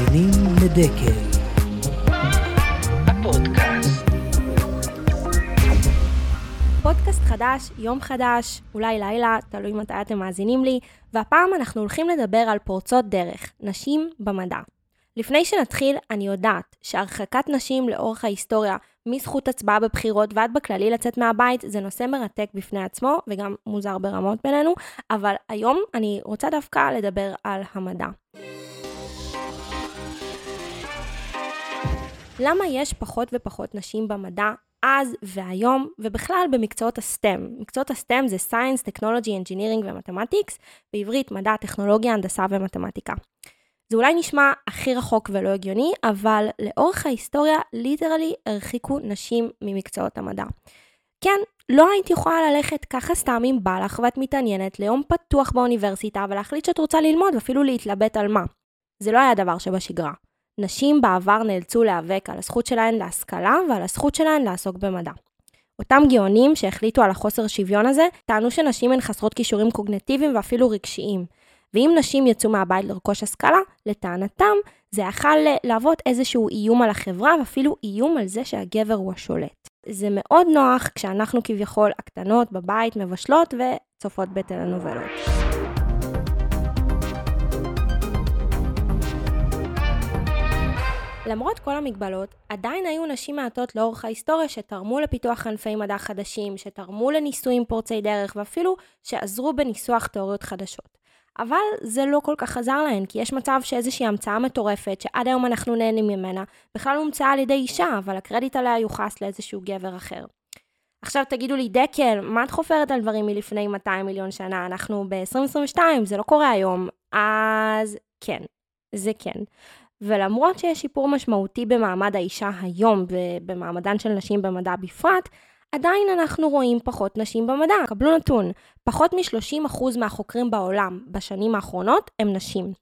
מאזינים לדקל. הפודקאסט. פודקאסט חדש, יום חדש, אולי לילה, תלוי מתי אתם מאזינים לי, והפעם אנחנו הולכים לדבר על פורצות דרך, נשים במדע. לפני שנתחיל, אני יודעת שהרחקת נשים לאורך ההיסטוריה, מזכות הצבעה בבחירות ועד בכללי לצאת מהבית, זה נושא מרתק בפני עצמו, וגם מוזר ברמות בינינו, אבל היום אני רוצה דווקא לדבר על המדע. למה יש פחות ופחות נשים במדע אז והיום, ובכלל במקצועות הסטם. מקצועות הסטם זה Science, Technology, Engineering ומתמטיקס, בעברית מדע, טכנולוגיה, הנדסה ומתמטיקה. זה אולי נשמע הכי רחוק ולא הגיוני, אבל לאורך ההיסטוריה ליטרלי הרחיקו נשים ממקצועות המדע. כן, לא היית יכולה ללכת ככה סתם אם בא לך ואת מתעניינת ליום פתוח באוניברסיטה ולהחליט שאת רוצה ללמוד ואפילו להתלבט על מה. זה לא היה דבר שבשגרה. נשים בעבר נאלצו להיאבק על הזכות שלהן להשכלה ועל הזכות שלהן לעסוק במדע. אותם גאונים שהחליטו על החוסר שוויון הזה, טענו שנשים הן חסרות כישורים קוגנטיביים ואפילו רגשיים. ואם נשים יצאו מהבית לרכוש השכלה, לטענתם, זה יכול להוות איזשהו איום על החברה ואפילו איום על זה שהגבר הוא השולט. זה מאוד נוח כשאנחנו כביכול הקטנות בבית מבשלות וצופות בטלנובלות. למרות כל המגבלות, עדיין היו נשים מעטות לאורך ההיסטוריה שתרמו לפיתוח ענפי מדע חדשים, שתרמו לניסויים פורצי דרך ואפילו שעזרו בניסוח תיאוריות חדשות. אבל זה לא כל כך עזר להן, כי יש מצב שאיזושהי המצאה מטורפת, שעד היום אנחנו נהנים ממנה, בכלל הומצאה על ידי אישה, אבל הקרדיט עליה יוחס לאיזשהו גבר אחר. עכשיו תגידו לי, דקל, מה את חופרת על דברים מלפני 200 מיליון שנה? אנחנו ב-2022, זה לא קורה היום. אז כן, זה כן. ולמרות שיש שיפור משמעותי במעמד האישה היום ובמעמדן של נשים במדע בפרט, עדיין אנחנו רואים פחות נשים במדע. קבלו נתון, פחות מ-30% מהחוקרים בעולם בשנים האחרונות הם נשים.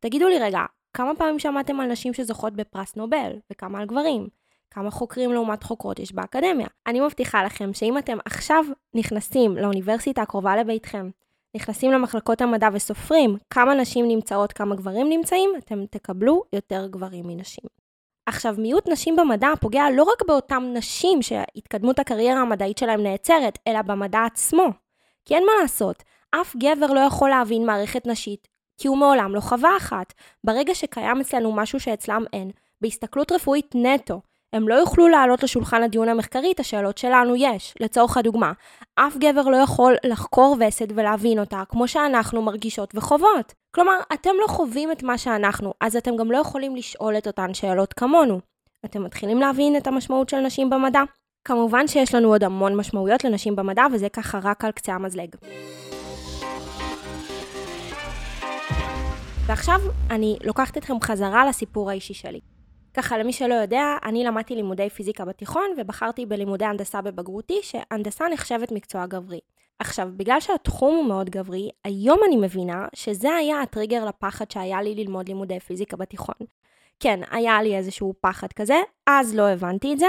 תגידו לי רגע, כמה פעמים שמעתם על נשים שזוכות בפרס נובל, וכמה על גברים? כמה חוקרים לעומת חוקרות יש באקדמיה? אני מבטיחה לכם שאם אתם עכשיו נכנסים לאוניברסיטה הקרובה לביתכם, נכנסים למחלקות המדע וסופרים כמה נשים נמצאות, כמה גברים נמצאים, אתם תקבלו יותר גברים מנשים. עכשיו, מיעוט נשים במדע פוגע לא רק באותן נשים שהתקדמות הקריירה המדעית שלהן נעצרת, אלא במדע עצמו. כי אין מה לעשות, אף גבר לא יכול להבין מערכת נשית, כי הוא מעולם לא חווה אחת. ברגע שקיים אצלנו משהו שאצלם אין, בהסתכלות רפואית נטו, הם לא יוכלו להעלות לשולחן הדיון המחקרי את השאלות שלנו יש. לצורך הדוגמה, אף גבר לא יכול לחקור וסת ולהבין אותה כמו שאנחנו מרגישות וחוות. כלומר, אתם לא חווים את מה שאנחנו, אז אתם גם לא יכולים לשאול את אותן שאלות כמונו. אתם מתחילים להבין את המשמעות של נשים במדע? כמובן שיש לנו עוד המון משמעויות לנשים במדע, וזה ככה רק על קצה המזלג. ועכשיו אני לוקחת אתכם חזרה לסיפור האישי שלי. ככה, למי שלא יודע, אני למדתי לימודי פיזיקה בתיכון ובחרתי בלימודי הנדסה בבגרותי, שהנדסה נחשבת מקצוע גברי. עכשיו, בגלל שהתחום הוא מאוד גברי, היום אני מבינה שזה היה הטריגר לפחד שהיה לי ללמוד לימודי פיזיקה בתיכון. כן, היה לי איזשהו פחד כזה, אז לא הבנתי את זה,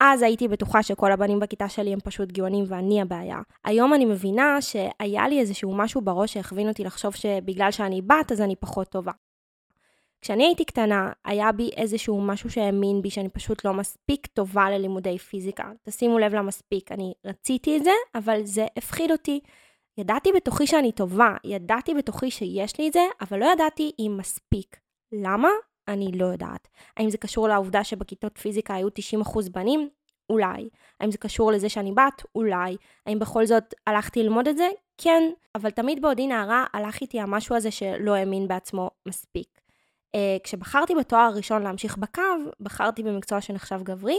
אז הייתי בטוחה שכל הבנים בכיתה שלי הם פשוט גאונים ואני הבעיה. היום אני מבינה שהיה לי איזשהו משהו בראש שהכווין אותי לחשוב שבגלל שאני בת אז אני פחות טובה. כשאני הייתי קטנה, היה בי איזשהו משהו שהאמין בי שאני פשוט לא מספיק טובה ללימודי פיזיקה. תשימו לב למספיק, אני רציתי את זה, אבל זה הפחיד אותי. ידעתי בתוכי שאני טובה, ידעתי בתוכי שיש לי את זה, אבל לא ידעתי אם מספיק. למה? אני לא יודעת. האם זה קשור לעובדה שבכיתות פיזיקה היו 90% בנים? אולי. האם זה קשור לזה שאני בת? אולי. האם בכל זאת הלכתי ללמוד את זה? כן. אבל תמיד בעודי נערה הלך איתי המשהו הזה שלא האמין בעצמו מספיק. Uh, כשבחרתי בתואר הראשון להמשיך בקו, בחרתי במקצוע שנחשב גברי,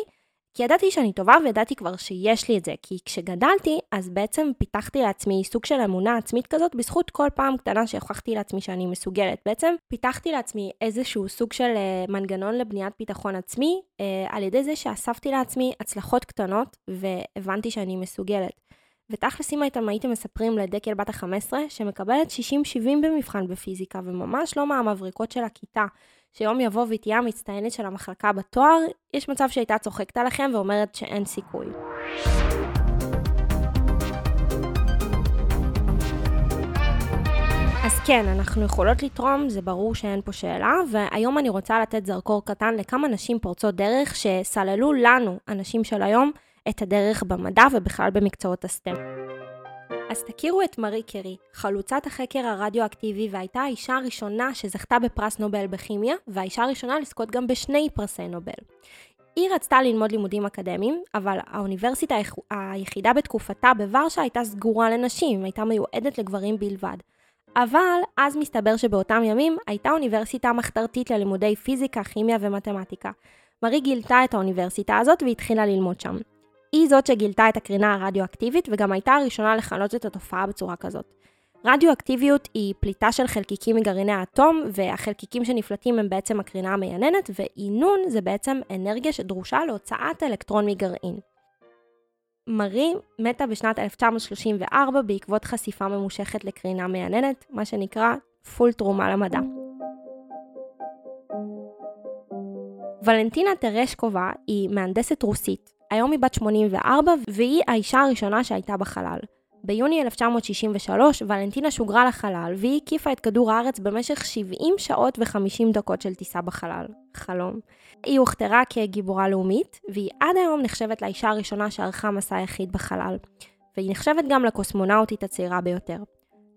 כי ידעתי שאני טובה וידעתי כבר שיש לי את זה, כי כשגדלתי, אז בעצם פיתחתי לעצמי סוג של אמונה עצמית כזאת, בזכות כל פעם קטנה שהוכחתי לעצמי שאני מסוגלת. בעצם פיתחתי לעצמי איזשהו סוג של uh, מנגנון לבניית ביטחון עצמי, uh, על ידי זה שאספתי לעצמי הצלחות קטנות, והבנתי שאני מסוגלת. ותכלס אם הייתם, הייתם מספרים לדקל בת ה-15 שמקבלת 60-70 במבחן בפיזיקה וממש לא מהמבריקות של הכיתה, שיום יבוא והיא תהיה המצטיינת של המחלקה בתואר, יש מצב שהייתה צוחקת עליכם ואומרת שאין סיכוי. אז כן, אנחנו יכולות לתרום, זה ברור שאין פה שאלה, והיום אני רוצה לתת זרקור קטן לכמה נשים פורצות דרך שסללו לנו, הנשים של היום, את הדרך במדע ובכלל במקצועות הסטם. אז תכירו את מארי קרי, חלוצת החקר הרדיואקטיבי והייתה האישה הראשונה שזכתה בפרס נובל בכימיה, והאישה הראשונה לזכות גם בשני פרסי נובל. היא רצתה ללמוד לימודים אקדמיים, אבל האוניברסיטה היחידה בתקופתה בוורשה הייתה סגורה לנשים, הייתה מיועדת לגברים בלבד. אבל אז מסתבר שבאותם ימים הייתה אוניברסיטה מחתרתית ללימודי פיזיקה, כימיה ומתמטיקה. מארי גילתה את האוניברסיטה הזאת והתחילה ללמוד שם. היא זאת שגילתה את הקרינה הרדיואקטיבית וגם הייתה הראשונה לכנות את התופעה בצורה כזאת. רדיואקטיביות היא פליטה של חלקיקים מגרעיני האטום, והחלקיקים שנפלטים הם בעצם הקרינה המייננת, ועינון זה בעצם אנרגיה שדרושה להוצאת אלקטרון מגרעין. מארי מתה בשנת 1934 בעקבות חשיפה ממושכת לקרינה מייננת, מה שנקרא פול תרומה למדע. ולנטינה טרשקובה היא מהנדסת רוסית. היום היא בת 84 והיא האישה הראשונה שהייתה בחלל. ביוני 1963 ולנטינה שוגרה לחלל והיא הקיפה את כדור הארץ במשך 70 שעות ו-50 דקות של טיסה בחלל. חלום. היא הוכתרה כגיבורה לאומית, והיא עד היום נחשבת לאישה הראשונה שערכה מסע יחיד בחלל. והיא נחשבת גם לקוסמונאוטית הצעירה ביותר.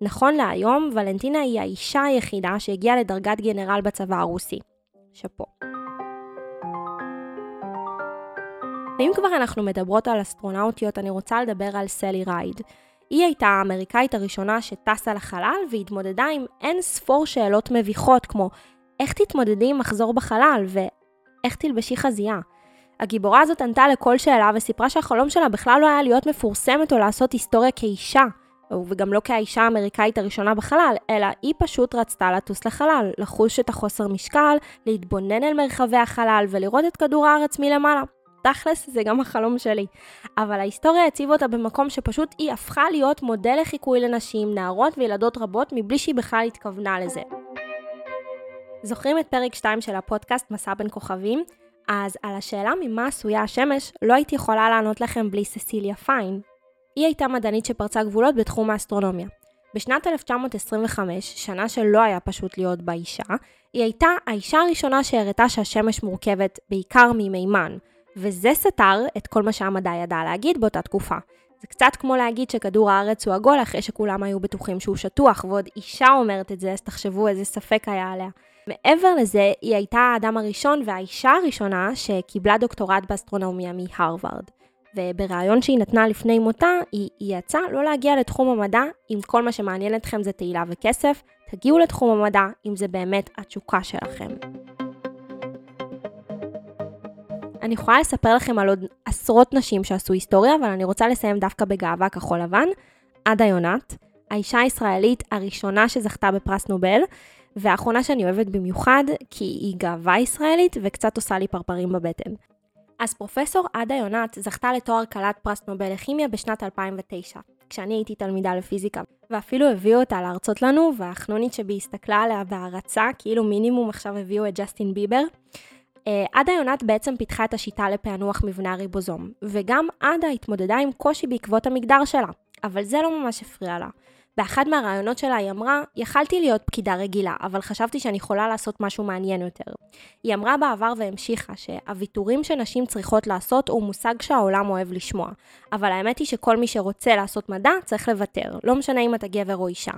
נכון להיום, ולנטינה היא האישה היחידה שהגיעה לדרגת גנרל בצבא הרוסי. שאפו. ואם כבר אנחנו מדברות על אסטרונאוטיות, אני רוצה לדבר על סלי רייד. היא הייתה האמריקאית הראשונה שטסה לחלל והתמודדה עם אין ספור שאלות מביכות כמו איך תתמודדי עם מחזור בחלל ואיך תלבשי חזייה. הגיבורה הזאת ענתה לכל שאלה וסיפרה שהחלום שלה בכלל לא היה להיות מפורסמת או לעשות היסטוריה כאישה, וגם לא כאישה האמריקאית הראשונה בחלל, אלא היא פשוט רצתה לטוס לחלל, לחוש את החוסר משקל, להתבונן אל מרחבי החלל ולראות את כדור הארץ מלמעלה. תכלס זה גם החלום שלי. אבל ההיסטוריה הציבה אותה במקום שפשוט היא הפכה להיות מודל לחיקוי לנשים, נערות וילדות רבות מבלי שהיא בכלל התכוונה לזה. זוכרים את פרק 2 של הפודקאסט מסע בין כוכבים? אז על השאלה ממה עשויה השמש, לא הייתי יכולה לענות לכם בלי ססיליה פיין. היא הייתה מדענית שפרצה גבולות בתחום האסטרונומיה. בשנת 1925, שנה שלא היה פשוט להיות בה אישה, היא הייתה האישה הראשונה שהראתה שהשמש מורכבת בעיקר ממימן, וזה סתר את כל מה שהמדע ידע להגיד באותה תקופה. זה קצת כמו להגיד שכדור הארץ הוא עגול אחרי שכולם היו בטוחים שהוא שטוח, ועוד אישה אומרת את זה, אז תחשבו איזה ספק היה עליה. מעבר לזה, היא הייתה האדם הראשון והאישה הראשונה שקיבלה דוקטורט באסטרונומיה מהרווארד. ובריאיון שהיא נתנה לפני מותה, היא, היא יצאה לא להגיע לתחום המדע אם כל מה שמעניין אתכם זה תהילה וכסף, תגיעו לתחום המדע אם זה באמת התשוקה שלכם. אני יכולה לספר לכם על עוד עשרות נשים שעשו היסטוריה, אבל אני רוצה לסיים דווקא בגאווה כחול לבן. עדה יונת, האישה הישראלית הראשונה שזכתה בפרס נובל, והאחרונה שאני אוהבת במיוחד, כי היא גאווה ישראלית וקצת עושה לי פרפרים בבטן. אז פרופסור עדה יונת זכתה לתואר כלת פרס נובל לכימיה בשנת 2009, כשאני הייתי תלמידה לפיזיקה, ואפילו הביאו אותה להרצות לנו, והחנונית שבי הסתכלה עליה בהערצה, כאילו מינימום עכשיו הביאו את ג'סטין ביבר. אה, עדה יונת בעצם פיתחה את השיטה לפענוח מבנה הריבוזום, וגם עדה התמודדה עם קושי בעקבות המגדר שלה, אבל זה לא ממש הפריע לה. באחד מהרעיונות שלה היא אמרה, יכלתי להיות פקידה רגילה, אבל חשבתי שאני יכולה לעשות משהו מעניין יותר. היא אמרה בעבר והמשיכה שהוויתורים שנשים צריכות לעשות הוא מושג שהעולם אוהב לשמוע, אבל האמת היא שכל מי שרוצה לעשות מדע צריך לוותר, לא משנה אם אתה גבר או אישה.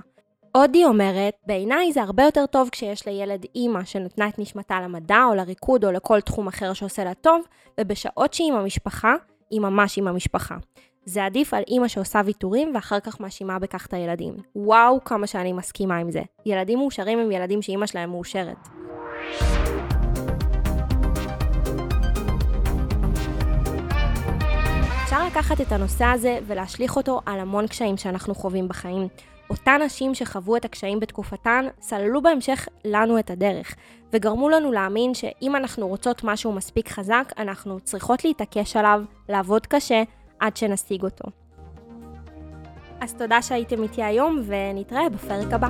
אודי אומרת, בעיניי זה הרבה יותר טוב כשיש לילד אימא שנתנה את נשמתה למדע או לריקוד או לכל תחום אחר שעושה לה טוב, ובשעות שהיא עם המשפחה, היא ממש עם המשפחה. זה עדיף על אימא שעושה ויתורים ואחר כך מאשימה בכך את הילדים. וואו, כמה שאני מסכימה עם זה. ילדים מאושרים הם ילדים שאימא שלהם מאושרת. אפשר לקחת את הנושא הזה ולהשליך אותו על המון קשיים שאנחנו חווים בחיים. אותן נשים שחוו את הקשיים בתקופתן, סללו בהמשך לנו את הדרך, וגרמו לנו להאמין שאם אנחנו רוצות משהו מספיק חזק, אנחנו צריכות להתעקש עליו, לעבוד קשה, עד שנשיג אותו. אז תודה שהייתם איתי היום, ונתראה בפרק הבא.